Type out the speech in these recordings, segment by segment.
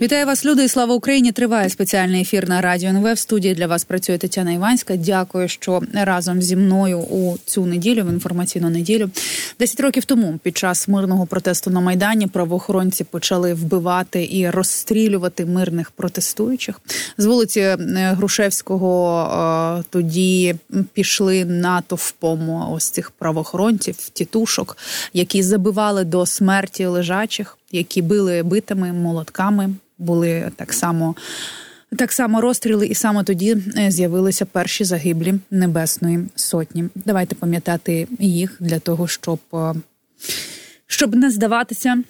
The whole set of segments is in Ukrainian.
Вітаю вас, люди, і слава Україні! Триває спеціальний ефір на радіо НВ. В студії для вас працює Тетяна Іванська. Дякую, що разом зі мною у цю неділю, в інформаційну неділю, десять років тому, під час мирного протесту на майдані, правоохоронці почали вбивати і розстрілювати мирних протестуючих з вулиці е, Грушевського. Е, тоді пішли натовпом ось цих правоохоронців, тітушок, які забивали до смерті лежачих, які били битами молотками були так само. Так само розстріли, і саме тоді е, з'явилися перші загиблі Небесної Сотні. Давайте пам'ятати їх для того, щоб е, щоб не здаватися,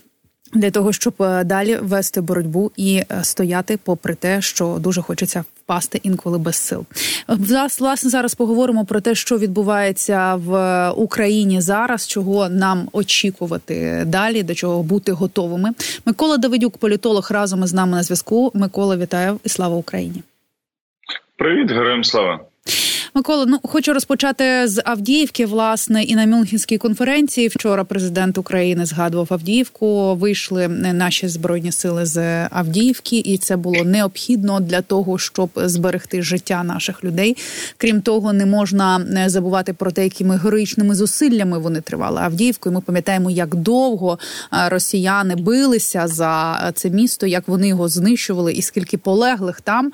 для того, щоб е, далі вести боротьбу і стояти, попри те, що дуже хочеться впасти інколи без сил. Власне, зараз поговоримо про те, що відбувається в Україні зараз, чого нам очікувати далі, до чого бути готовими. Микола Давидюк, політолог, разом із нами на зв'язку. Микола, вітаю і слава Україні. Привіт, героям слава. Микола, ну хочу розпочати з Авдіївки. Власне, і на Мюнхенській конференції вчора президент України згадував Авдіївку. Вийшли наші збройні сили з Авдіївки, і це було необхідно для того, щоб зберегти життя наших людей. Крім того, не можна не забувати про те, якими героїчними зусиллями вони тривали Авдіївкою. Ми пам'ятаємо, як довго росіяни билися за це місто, як вони його знищували, і скільки полеглих там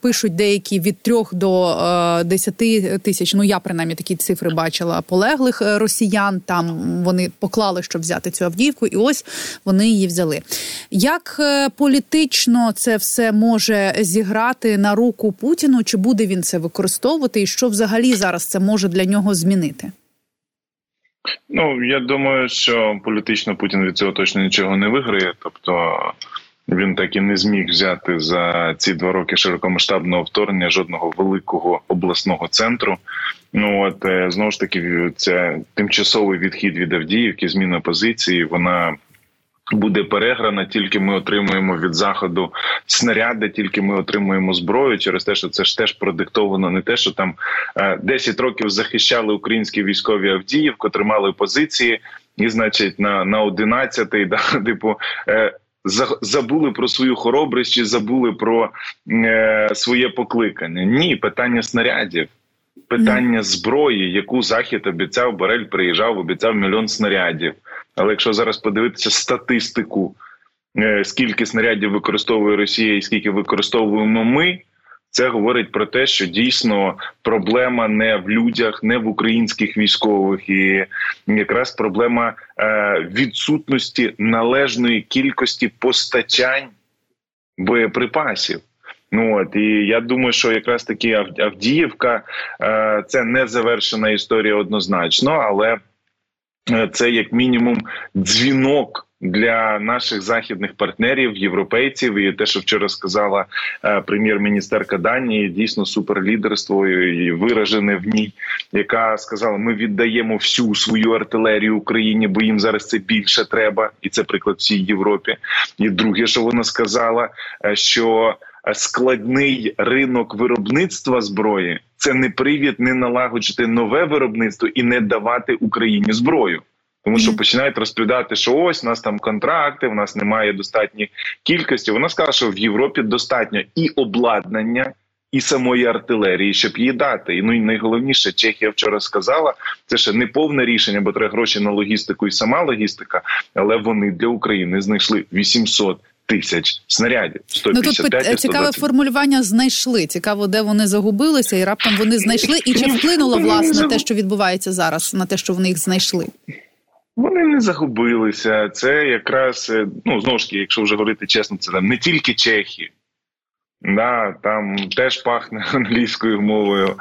пишуть деякі від трьох до. 10 тисяч. Ну я принаймні такі цифри бачила полеглих е, росіян. Там вони поклали, щоб взяти цю Авдіївку, і ось вони її взяли. Як е, політично це все може зіграти на руку Путіну? Чи буде він це використовувати, і що взагалі зараз це може для нього змінити? Ну я думаю, що політично Путін від цього точно нічого не виграє, тобто. Він так і не зміг взяти за ці два роки широкомасштабного вторгнення жодного великого обласного центру. Ну от е, знову ж таки, це тимчасовий відхід від Авдіївки, зміна позиції. Вона буде переграна, тільки ми отримуємо від заходу снаряди, тільки ми отримуємо зброю через те, що це ж теж продиктовано не те, що там 10 е, років захищали українські військові Авдіївку, тримали позиції, і значить на на 11-й, да, типу. Е, забули про свою хоробрість чи забули про е, своє покликання. Ні, питання снарядів, питання зброї, яку захід обіцяв Барель приїжджав, обіцяв мільйон снарядів. Але якщо зараз подивитися статистику, е, скільки снарядів використовує Росія і скільки використовуємо ми. Це говорить про те, що дійсно проблема не в людях, не в українських військових, і якраз проблема е, відсутності належної кількості постачань боєприпасів. Ну от і я думаю, що якраз таки Авдіївка е, це не завершена історія однозначно, але е, це як мінімум дзвінок для наших західних партнерів, європейців, і те, що вчора сказала е, прем'єр-міністерка Данії, дійсно суперлідерство і виражене в ній, яка сказала: ми віддаємо всю свою артилерію Україні, бо їм зараз це більше треба, і це приклад всій Європі. І друге, що вона сказала, е, що Складний ринок виробництва зброї це не привід не налагоджити нове виробництво і не давати Україні зброю тому що починають розповідати, що ось у нас там контракти, у нас немає достатньої кількості. Вона сказала, що в Європі достатньо і обладнання. І самої артилерії, щоб її дати, і ну і найголовніше, Чехія вчора сказала, це ще не повне рішення, бо треба гроші на логістику і сама логістика. Але вони для України знайшли 800 тисяч снарядів. 155, ну, тут цікаве формулювання. Знайшли цікаво, де вони загубилися, і раптом вони знайшли. І чи вплинуло власне те, що відбувається зараз, на те, що вони їх знайшли? Вони не загубилися. Це якраз е, ну знову ж таки, якщо вже говорити чесно, це там не тільки Чехи. Да, Там теж пахне англійською мовою,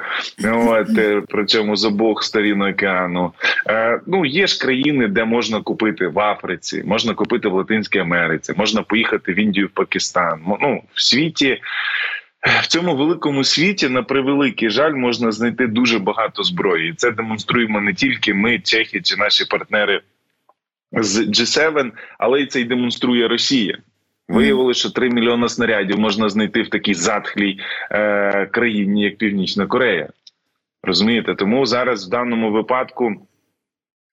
От, е, причому з обох сторін океану. Е, Ну є ж країни, де можна купити в Африці, можна купити в Латинській Америці, можна поїхати в Індію, в Пакистан. Ну в світі в цьому великому світі на превеликий жаль можна знайти дуже багато зброї. Це демонструємо не тільки ми, Чехи чи наші партнери з G7, але й це й демонструє Росія. Виявилося, що 3 мільйони снарядів можна знайти в такій затхлій е, країні, як Північна Корея. Розумієте, тому зараз в даному випадку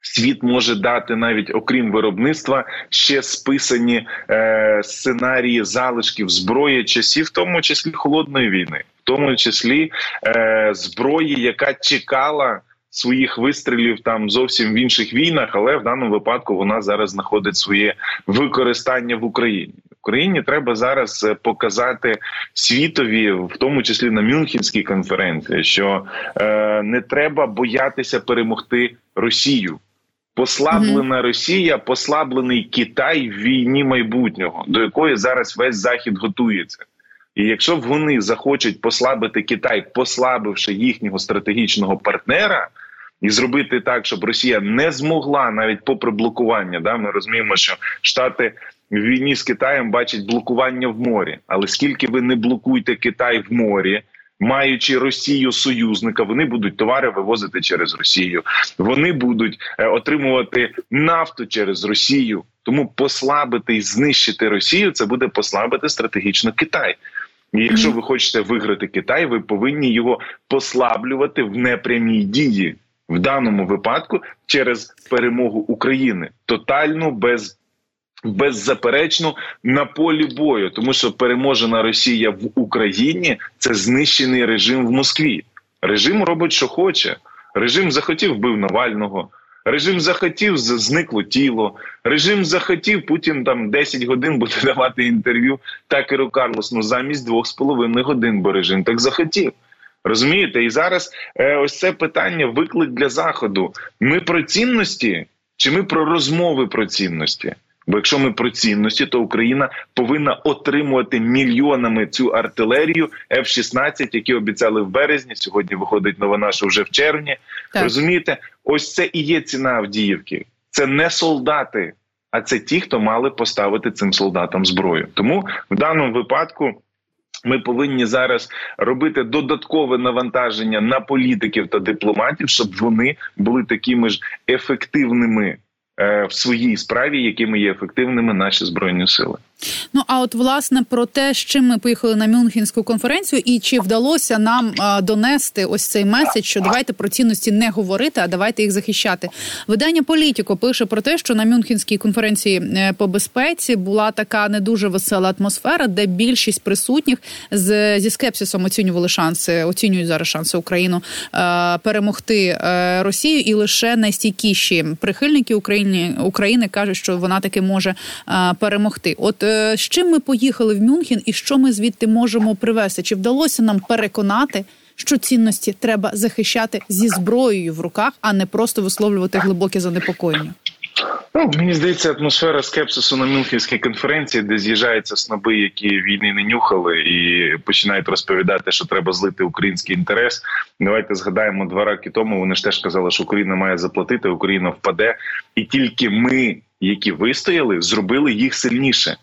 Світ може дати навіть окрім виробництва ще списані е, сценарії залишків зброї часів, в тому числі холодної війни, в тому числі е, зброї, яка чекала своїх вистрілів там зовсім в інших війнах, але в даному випадку вона зараз знаходить своє використання в Україні. Україні треба зараз е, показати світові, в тому числі на Мюнхенській конференції, що е, не треба боятися перемогти Росію. Послаблена mm -hmm. Росія, послаблений Китай в війні майбутнього, до якої зараз весь захід готується. І якщо вони захочуть послабити Китай, послабивши їхнього стратегічного партнера, і зробити так, щоб Росія не змогла навіть попри блокування, да ми розуміємо, що Штати в війні з Китаєм бачать блокування в морі. Але скільки ви не блокуєте Китай в морі? Маючи Росію союзника, вони будуть товари вивозити через Росію. Вони будуть е, отримувати нафту через Росію. Тому послабити і знищити Росію це буде послабити стратегічно Китай. І якщо ви хочете виграти Китай, ви повинні його послаблювати в непрямій дії в даному випадку через перемогу України тотальну без. Беззаперечно на полі бою, тому що переможена Росія в Україні це знищений режим в Москві. Режим робить, що хоче. Режим захотів вбив Навального. Режим захотів, зникло тіло. Режим захотів, Путін там 10 годин буде давати інтерв'ю Такеру Карлосну замість двох з половиною годин, бо режим так захотів. Розумієте, і зараз е, ось це питання виклик для заходу. Ми про цінності чи ми про розмови про цінності? Бо якщо ми про цінності, то Україна повинна отримувати мільйонами цю артилерію F-16, які обіцяли в березні. Сьогодні виходить новина, що вже в червні. Так. Розумієте, ось це і є ціна Авдіївки. Це не солдати, а це ті, хто мали поставити цим солдатам зброю. Тому в даному випадку. Ми повинні зараз робити додаткове навантаження на політиків та дипломатів, щоб вони були такими ж ефективними в своїй справі, якими є ефективними наші збройні сили. Ну а от власне про те, з чим ми поїхали на Мюнхенську конференцію, і чи вдалося нам донести ось цей меседж, що давайте про цінності не говорити, а давайте їх захищати. Видання Політіко пише про те, що на Мюнхенській конференції е, по безпеці була така не дуже весела атмосфера, де більшість присутніх з зі скепсисом оцінювали шанси, оцінюють зараз шанси Україну е, перемогти е, Росію, і лише найстійкіші прихильники України України кажуть, що вона таки може перемогти. От з чим ми поїхали в Мюнхен і що ми звідти можемо привезти? Чи вдалося нам переконати, що цінності треба захищати зі зброєю в руках, а не просто висловлювати глибоке занепокоєння? Ну, мені здається, атмосфера скепсису на Мюнхенській конференції, де з'їжджаються сноби, які війни не нюхали, і починають розповідати, що треба злити український інтерес. Давайте згадаємо два роки тому. Вони ж теж казали, що Україна має заплатити, Україна впаде, і тільки ми, які вистояли, зробили їх сильніше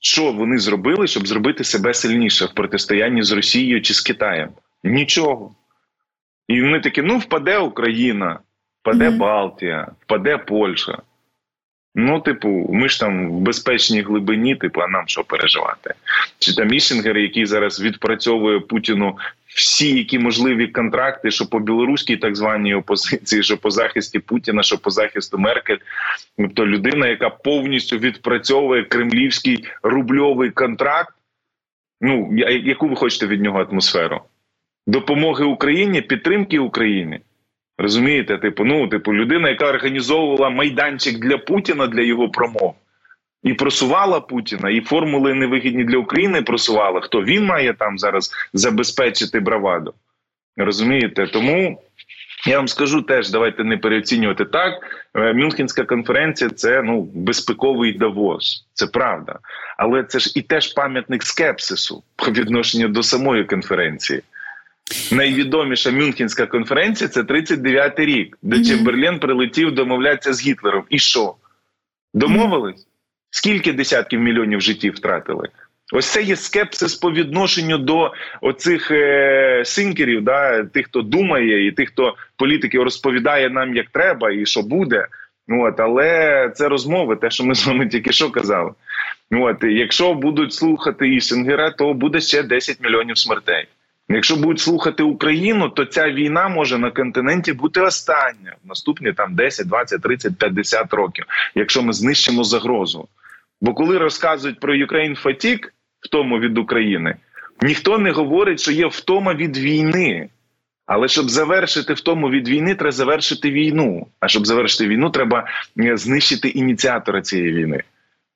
що вони зробили, щоб зробити себе сильніше в протистоянні з Росією чи з Китаєм? Нічого. І вони такі: ну, впаде Україна, впаде mm -hmm. Балтія, впаде Польща. Ну, типу, ми ж там в безпечній глибині, типу, а нам що переживати? Чи там Мішингер, який зараз відпрацьовує Путіну всі які можливі контракти, що по білоруській так званій опозиції, що по захисті Путіна, що по захисту Меркель, тобто людина, яка повністю відпрацьовує кремлівський рубльовий контракт. Ну яку ви хочете від нього атмосферу? Допомоги Україні, підтримки України. Розумієте, типу, ну, типу, людина, яка організовувала майданчик для Путіна для його промов, і просувала Путіна, і формули невигідні для України просувала. Хто він має там зараз забезпечити браваду? Розумієте? Тому я вам скажу теж, давайте не переоцінювати так. Е, Мюнхенська конференція це ну безпековий Давос, це правда. Але це ж і теж пам'ятник скепсису по відношенню до самої конференції. Найвідоміша Мюнхенська конференція це 39-й рік, де mm -hmm. Чемберлен прилетів домовлятися з Гітлером. І що? Домовились? Скільки десятків мільйонів життів втратили? Ось це є скепсис по відношенню до оцих е, синкерів, да, тих, хто думає, і тих, хто політиків розповідає нам, як треба і що буде. От, Але це розмови, те, що ми з вами тільки що казали. От, Якщо будуть слухати Ісінгера, то буде ще 10 мільйонів смертей. Якщо будуть слухати Україну, то ця війна може на континенті бути остання в наступні там 10, 20, 30, 50 років, якщо ми знищимо загрозу. Бо коли розказують про Ukraine Fatigue, втому від України, ніхто не говорить, що є втома від війни. Але щоб завершити втому від війни, треба завершити війну. А щоб завершити війну, треба е, знищити ініціатора цієї війни.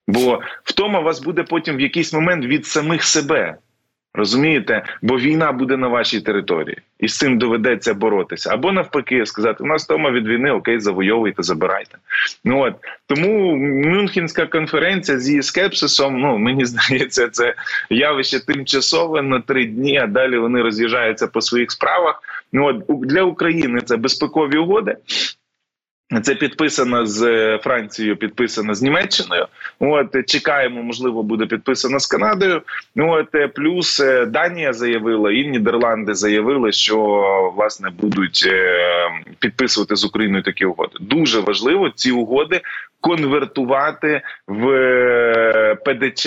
Бо втома вас буде потім в якийсь момент від самих себе. Розумієте, бо війна буде на вашій території, і з цим доведеться боротися. Або навпаки, сказати, у нас тома від війни, окей, завойовуйте, забирайте. Ну от тому Мюнхенська конференція з її скепсисом. Ну мені здається, це явище тимчасове на три дні. А далі вони роз'їжджаються по своїх справах. Ну от для України це безпекові угоди. Це підписано з е, Францією, підписано з Німеччиною. От чекаємо, можливо, буде підписано з Канадою. От е, плюс е, Данія заявила і Нідерланди заявили, що власне будуть підписувати з Україною такі угоди. Дуже важливо ці угоди конвертувати в ПДЧ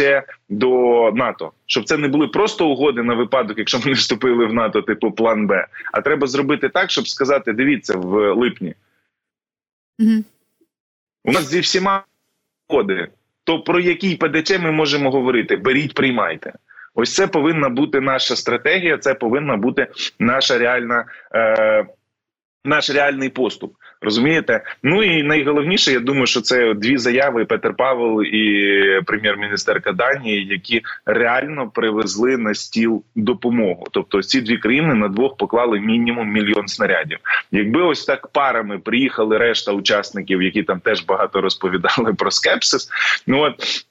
до НАТО, щоб це не були просто угоди на випадок, якщо ми не вступили в НАТО, типу план Б. А треба зробити так, щоб сказати: дивіться в липні. У нас зі всіма коди. То про який ПДЧ ми можемо говорити? Беріть, приймайте. Ось це повинна бути наша стратегія, це повинна бути наша реальна, е, наш реальний поступ. Розумієте? Ну і найголовніше, я думаю, що це дві заяви Петер Павел і прем'єр-міністерка Данії, які реально привезли на стіл допомогу. Тобто, ці дві країни на двох поклали мінімум мільйон снарядів. Якби ось так парами приїхали решта учасників, які там теж багато розповідали про скепсис. Ну от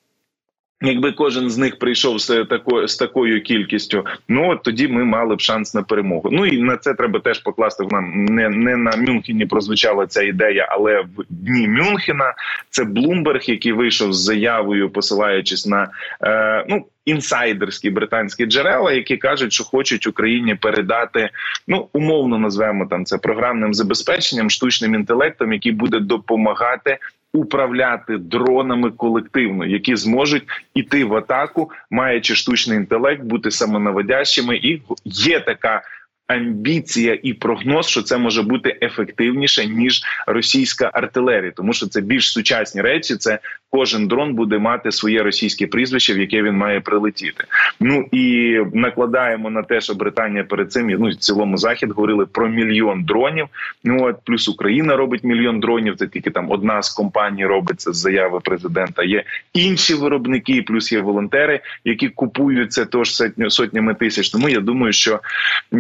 Якби кожен з них прийшов з такою з такою кількістю, ну от тоді ми мали б шанс на перемогу. Ну і на це треба теж покласти. Нам не не на Мюнхені прозвучала ця ідея, але в дні Мюнхена це Блумберг, який вийшов з заявою, посилаючись на е, ну інсайдерські британські джерела, які кажуть, що хочуть Україні передати ну умовно назвемо там це програмним забезпеченням, штучним інтелектом, який буде допомагати управляти дронами колективно, які зможуть іти в атаку, маючи штучний інтелект, бути самонаводящими, і є така амбіція і прогноз, що це може бути ефективніше ніж російська артилерія, тому що це більш сучасні речі. Це кожен дрон буде мати своє російське прізвище, в яке він має прилетіти. Ну і накладаємо на те, що Британія перед цим ну в цілому захід говорили про мільйон дронів. Ну от плюс Україна робить мільйон дронів. Це тільки там одна з компаній робиться з заяви президента. Є інші виробники, плюс є волонтери, які купуються тож сотнями тисяч. Тому я думаю, що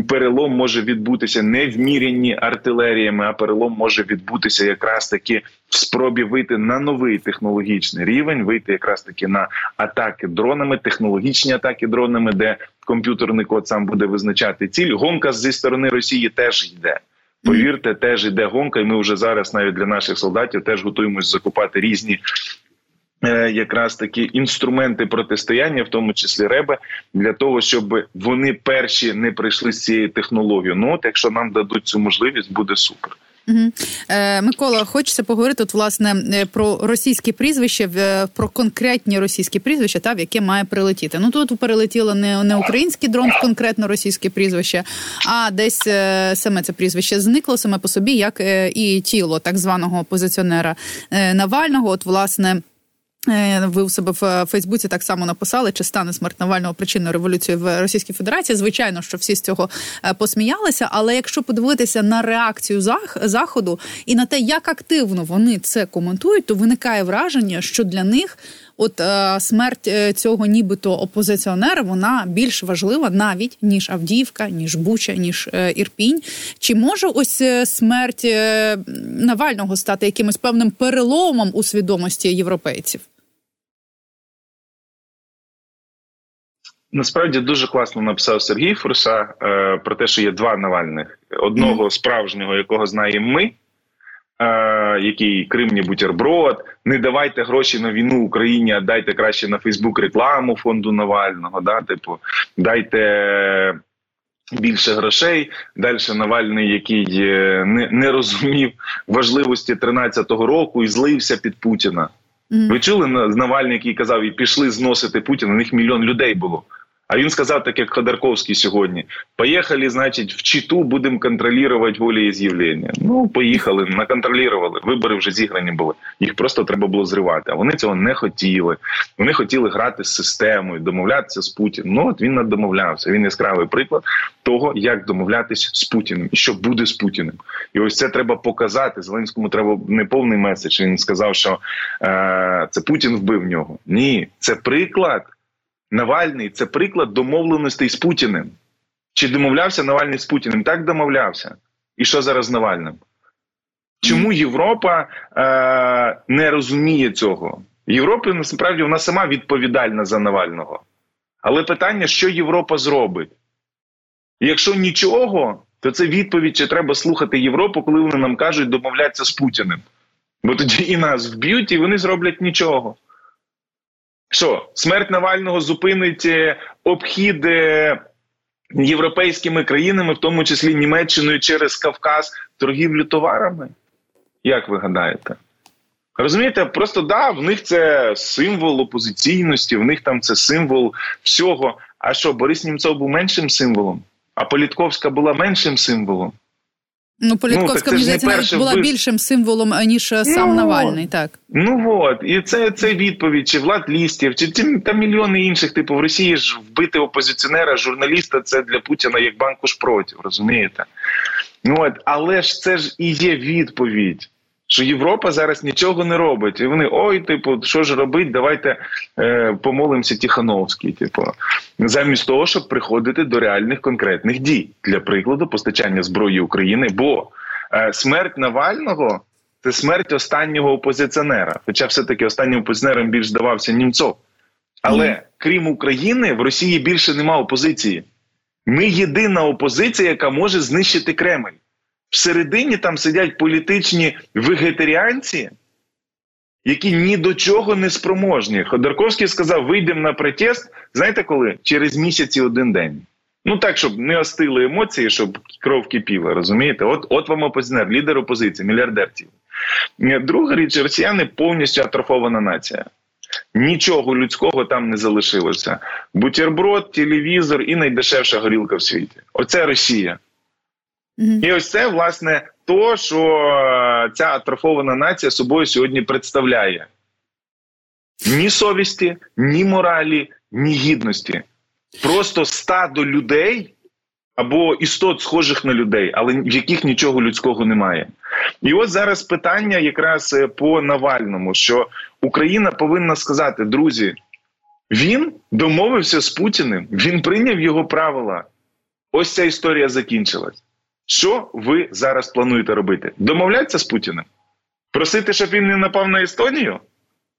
перелом може відбутися не в мірянні артилеріями, а перелом може відбутися якраз таки в спробі вийти на новий технологічний рівень, вийти якраз таки на атаки дронами, технологічні атаки дронами, де комп'ютерний код сам буде визначати ціль. Гонка зі сторони Росії теж йде. Повірте, теж йде гонка, і ми вже зараз навіть для наших солдатів теж готуємось закупати різні. Е, якраз такі інструменти протистояння, в тому числі реби, для того, щоб вони перші не прийшли з цією технологією. Ну от якщо нам дадуть цю можливість, буде супер. Угу. Е, Микола, хочеться поговорити от, власне е, про російські прізвища, е, про конкретні російські прізвища, та в яке має прилетіти. Ну тут перелетіло не не український дрон, конкретно російське прізвище, а десь е, саме це прізвище зникло саме по собі, як і тіло так званого опозиціонера Навального. От, власне. Е, ви у себе в е, Фейсбуці так само написали, чи стане смерть Навального причиною революції в Російській Федерації. Звичайно, що всі з цього е, посміялися. Але якщо подивитися на реакцію заходу і на те, як активно вони це коментують, то виникає враження, що для них от е, смерть цього, нібито опозиціонера, вона більш важлива навіть ніж Авдіївка, ніж Буча, ніж е, Ірпінь. Чи може ось смерть Навального стати якимось певним переломом у свідомості європейців? Насправді дуже класно написав Сергій Фурса е, про те, що є два Навальних: одного mm. справжнього, якого знаємо ми, е, який Кримні бутерброд. Не давайте гроші на війну Україні, а дайте краще на Фейсбук рекламу фонду Навального. Да, Типу, дайте. Більше грошей далі Навальний, який е, не не розумів важливості 13-го року і злився під Путіна. Mm. Ви чули Навальний, який казав, і пішли зносити Путіна? У них мільйон людей було. А він сказав, так як Ходорковський сьогодні: поїхали, значить, в Читу будемо контролювати волеіз'явлення. Ну, поїхали, наконтролювали. Вибори вже зіграні були. Їх просто треба було зривати. А вони цього не хотіли. Вони хотіли грати з системою, домовлятися з Путіним. Ну от він не домовлявся. Він яскравий приклад того, як домовлятися з Путіним і що буде з Путіним. І ось це треба показати. Зеленському треба не повний меседж. Він сказав, що е, це Путін вбив нього. Ні, це приклад. Навальний це приклад домовленостей з Путіним. Чи домовлявся Навальний з Путіним? Так домовлявся. І що зараз з Навальним? Чому Європа е, не розуміє цього? Європа насправді вона сама відповідальна за Навального. Але питання, що Європа зробить? Якщо нічого, то це відповідь, чи треба слухати Європу, коли вони нам кажуть домовлятися з Путіним. Бо тоді і нас вб'ють, і вони зроблять нічого. Що смерть Навального зупинить е, обхід е, європейськими країнами, в тому числі Німеччиною через Кавказ, торгівлю товарами? Як ви гадаєте? Розумієте, просто да, в них це символ опозиційності, в них там це символ всього. А що Борис Німцов був меншим символом, а Політковська була меншим символом. Ну, Політковська ну, мені навіть була вбив... більшим символом, ніж сам ну, Навальний. Так ну от і це це відповідь, чи влад лістів, чи та мільйони інших. Типу в Росії ж вбити опозиціонера, журналіста це для Путіна як банку шпротів, розумієте? Ну от, але ж це ж і є відповідь що Європа зараз нічого не робить, і вони ой, типу, що ж робить? Давайте е, помолимося Тихановський. Типу, замість того, щоб приходити до реальних конкретних дій для прикладу постачання зброї України. Бо е, смерть Навального це смерть останнього опозиціонера. Хоча все таки останнім опозиціонером більш здавався німцов. Але mm. крім України, в Росії більше нема опозиції. Ми єдина опозиція, яка може знищити Кремль всередині там сидять політичні вегетаріанці, які ні до чого не спроможні. Ходорковський сказав: вийдемо на протест. Знаєте коли? Через місяць і один день. Ну так, щоб не остили емоції, щоб кров кипіла, розумієте? От от вам опозиціонер, лідер опозиції, мільярдер. Друга річ, росіяни повністю атрофована нація. Нічого людського там не залишилося. Бутерброд, телевізор і найдешевша горілка в світі. Оце Росія. І ось це власне то, що е, ця атрофована нація собою сьогодні представляє ні совісті, ні моралі, ні гідності. Просто стадо людей або істот, схожих на людей, але в яких нічого людського немає. І от зараз питання якраз е, по Навальному, що Україна повинна сказати, друзі, він домовився з Путіним, він прийняв його правила. Ось ця історія закінчилась. Що ви зараз плануєте робити? Домовлятися з Путіним? Просити, щоб він не напав на Естонію?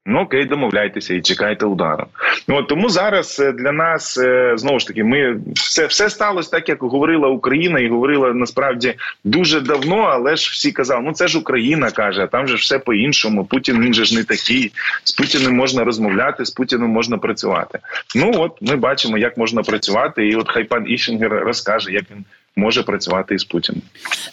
Ну окей, домовляйтеся і чекайте удару. Ну от тому зараз е, для нас е, знову ж таки ми все все сталося так, як говорила Україна, і говорила насправді дуже давно. Але ж всі казали, ну це ж Україна каже, а там же все по-іншому. Путін він же ж не такий. З Путіним можна розмовляти, з Путіним можна працювати. Ну от ми бачимо, як можна працювати, і от хай пан Іщенгер розкаже, як він може працювати із Путіним.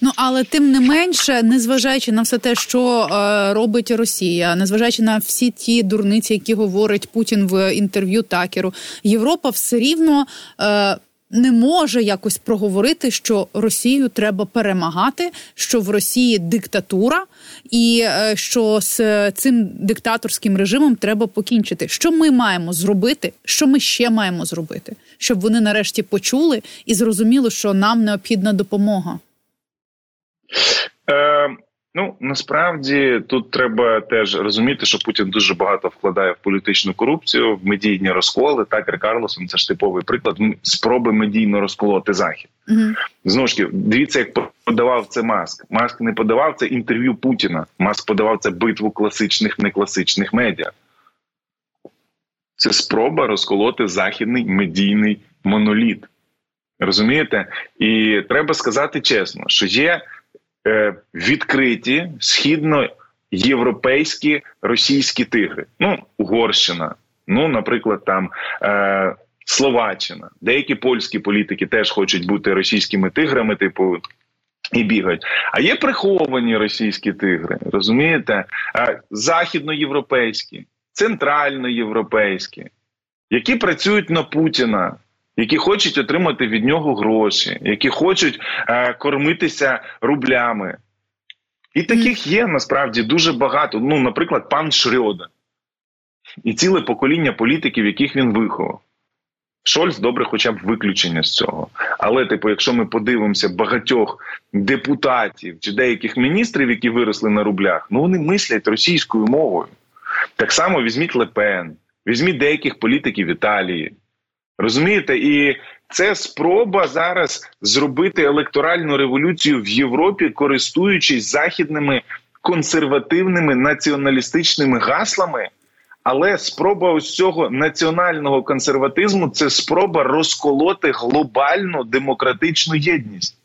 Ну але тим не менше, незважаючи на все те, що е, робить Росія, незважаючи на всі ті дурниці, які говорить Путін в інтерв'ю Такеру, Європа все рівно. Е, не може якось проговорити, що Росію треба перемагати, що в Росії диктатура, і е, що з цим диктаторським режимом треба покінчити. Що ми маємо зробити? Що ми ще маємо зробити, щоб вони нарешті почули і зрозуміли, що нам необхідна допомога? Е, Ну насправді тут треба теж розуміти, що Путін дуже багато вкладає в політичну корупцію, в медійні розколи. Так Карлосон це ж типовий приклад. спроби медійно розколоти захід. Угу. Знову ж таки, дивіться, як подавав це маск. Маск не подавав це інтерв'ю Путіна. Маск подавав це битву класичних некласичних медіа. Це спроба розколоти західний медійний моноліт. Розумієте? І треба сказати чесно, що є. Е, відкриті східноєвропейські російські тигри. Ну, Угорщина, ну, наприклад, там. Е, Словаччина, деякі польські політики теж хочуть бути російськими тиграми, типу, і бігають. А є приховані російські тигри, розумієте? Західноєвропейські, центральноєвропейські, які працюють на Путіна, які хочуть отримати від нього гроші, які хочуть е, кормитися рублями. І таких є насправді дуже багато. Ну, наприклад, пан Шрьода і ціле покоління політиків, яких він виховав. Шольц добре, хоча б виключення з цього. Але, типу, якщо ми подивимося багатьох депутатів чи деяких міністрів, які виросли на рублях, ну вони мислять російською мовою. Так само візьміть Лепен, візьміть деяких політиків Італії. Розумієте, і це спроба зараз зробити електоральну революцію в Європі, користуючись західними консервативними націоналістичними гаслами. Але спроба ось цього національного консерватизму це спроба розколоти глобальну демократичну єдність.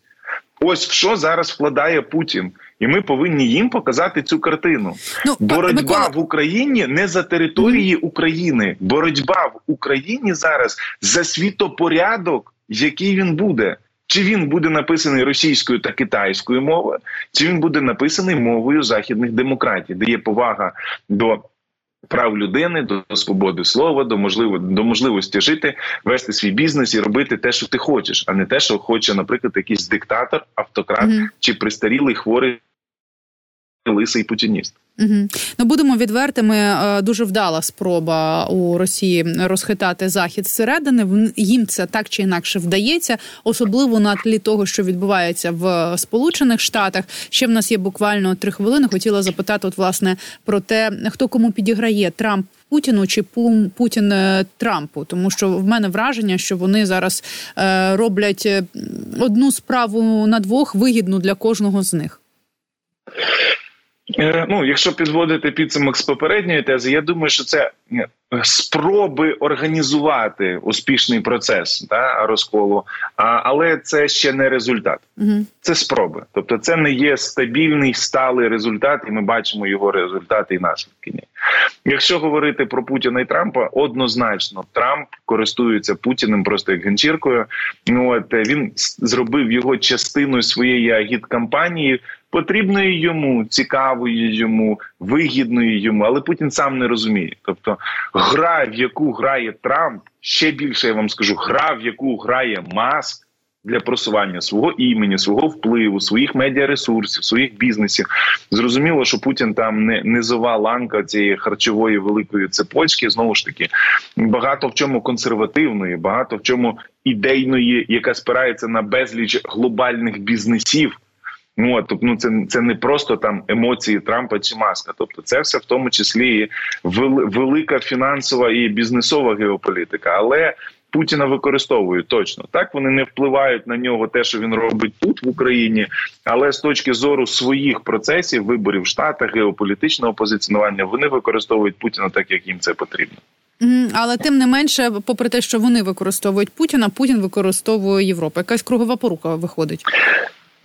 Ось в що зараз вкладає Путін, і ми повинні їм показати цю картину. Ну, Боротьба Микола... в Україні не за території України. Боротьба в Україні зараз за світопорядок, який він буде. Чи він буде написаний російською та китайською мовою, чи він буде написаний мовою західних демократій, де є повага до прав людини, до свободи слова, до можливо до можливості жити, вести свій бізнес і робити те, що ти хочеш, а не те, що хоче, наприклад, якийсь диктатор, автократ mm чи пристарілий хворий лисий путініст. Угу. Ну будемо відвертими. Е, дуже вдала спроба у Росії розхитати захід зсередини. Їм це так чи інакше вдається, особливо на тлі того, що відбувається в Сполучених Штатах. Ще в нас є буквально три хвилини. Хотіла запитати, от власне про те, хто кому підіграє Трамп. Путіну чи Путін е, Трампу, тому що в мене враження, що вони зараз е, роблять одну справу на двох вигідну для кожного з них. Е, ну, якщо підводити підсумок з попередньої тези, я думаю, що це е, спроби організувати успішний процес да, розколу, а, але це ще не результат. Угу. Це спроби. Тобто, це не є стабільний сталий результат, і ми бачимо його результати і наслідки. Якщо говорити про Путіна і Трампа, однозначно Трамп користується Путіним просто як ганчіркою. Ну от він зробив його частиною своєї агіт-кампанії потрібної йому, цікавої йому, вигідної йому, але Путін сам не розуміє. Тобто, гра, в яку грає Трамп, ще більше я вам скажу, гра, в яку грає Маск. Для просування свого імені, свого впливу, своїх медіаресурсів, своїх бізнесів зрозуміло, що Путін там не низова ланка цієї харчової великої цепочки. Знову ж таки, багато в чому консервативної, багато в чому ідейної, яка спирається на безліч глобальних бізнесів. Ну от, ну це це не просто там емоції Трампа чи Маска. Тобто, це все в тому числі і велика фінансова і бізнесова геополітика. Але Путіна використовують точно так. Вони не впливають на нього, те, що він робить тут в Україні, але з точки зору своїх процесів, виборів в геополітичного позиціонування, вони використовують Путіна так, як їм це потрібно. Але тим не менше, попри те, що вони використовують Путіна, Путін використовує Європу. Якась кругова порука виходить.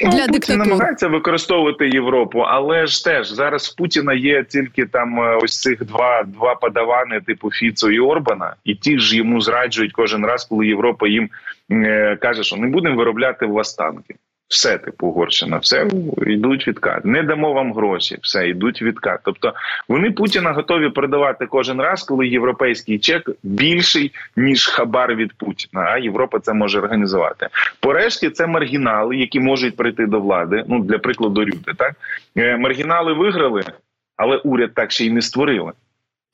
Ну, Для Путін намагається використовувати Європу, але ж теж зараз в Путіна є тільки там е, ось цих два два подавани, типу Фіцо і Орбана, і ті ж йому зраджують кожен раз, коли Європа їм е, каже, що не будемо виробляти властанки все типу Угорщина, все йдуть відкат. Не дамо вам гроші, все йдуть відкат. Тобто вони Путіна готові продавати кожен раз, коли європейський чек більший ніж хабар від Путіна. А Європа це може організувати. Порешті це маргінали, які можуть прийти до влади. Ну для прикладу, Рюти, так е, маргінали виграли, але уряд так ще й не створили.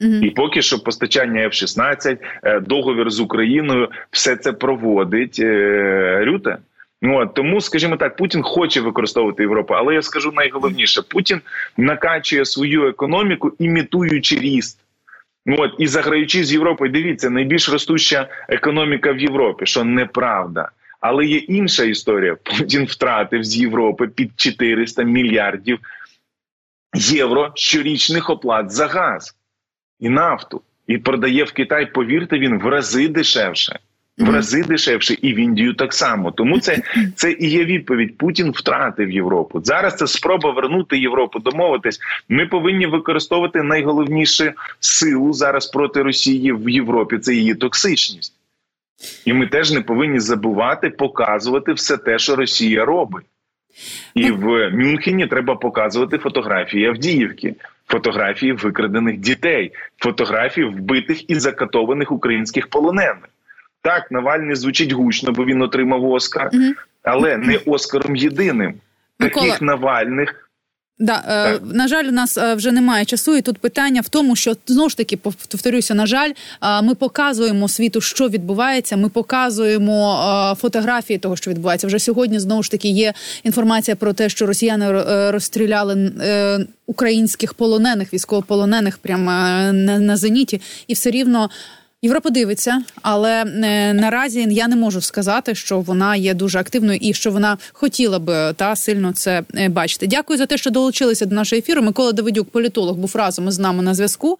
І поки що постачання F-16, е, договір з Україною, все це проводить е, Рюте. От, тому, скажімо так, Путін хоче використовувати Європу, але я скажу найголовніше: Путін накачує свою економіку, імітуючи ріст. От, і заграючи з Європою, дивіться, найбільш ростуща економіка в Європі, що неправда. Але є інша історія. Путін втратив з Європи під 400 мільярдів євро щорічних оплат за газ і нафту. І продає в Китай, повірте, він в рази дешевше в рази дешевше, і в Індію так само. Тому це це і є відповідь. Путін втратив Європу. Зараз це спроба вернути Європу, домовитись. Ми повинні використовувати найголовнішу силу зараз проти Росії в Європі. Це її токсичність, і ми теж не повинні забувати показувати все те, що Росія робить. І в Мюнхені треба показувати фотографії Авдіївки, фотографії викрадених дітей, фотографії вбитих і закатованих українських полонених. Так, Навальний звучить гучно, бо він отримав Оскар, але не Оскаром єдиним. Таких Навальних Да, е, на жаль, у нас е, вже немає часу, і тут питання в тому, що знову ж таки повторюся, на жаль, е, ми показуємо світу, що відбувається. Ми показуємо е, фотографії того, що відбувається. Вже сьогодні знову ж таки є інформація про те, що росіяни розстріляли е, українських полонених, військовополонених прямо на, на зеніті, і все рівно. Європа дивиться, але е, наразі я не можу сказати, що вона є дуже активною і що вона хотіла би та сильно це е, бачити. Дякую за те, що долучилися до нашого ефіру. Микола Давидюк, політолог, був разом із нами на зв'язку.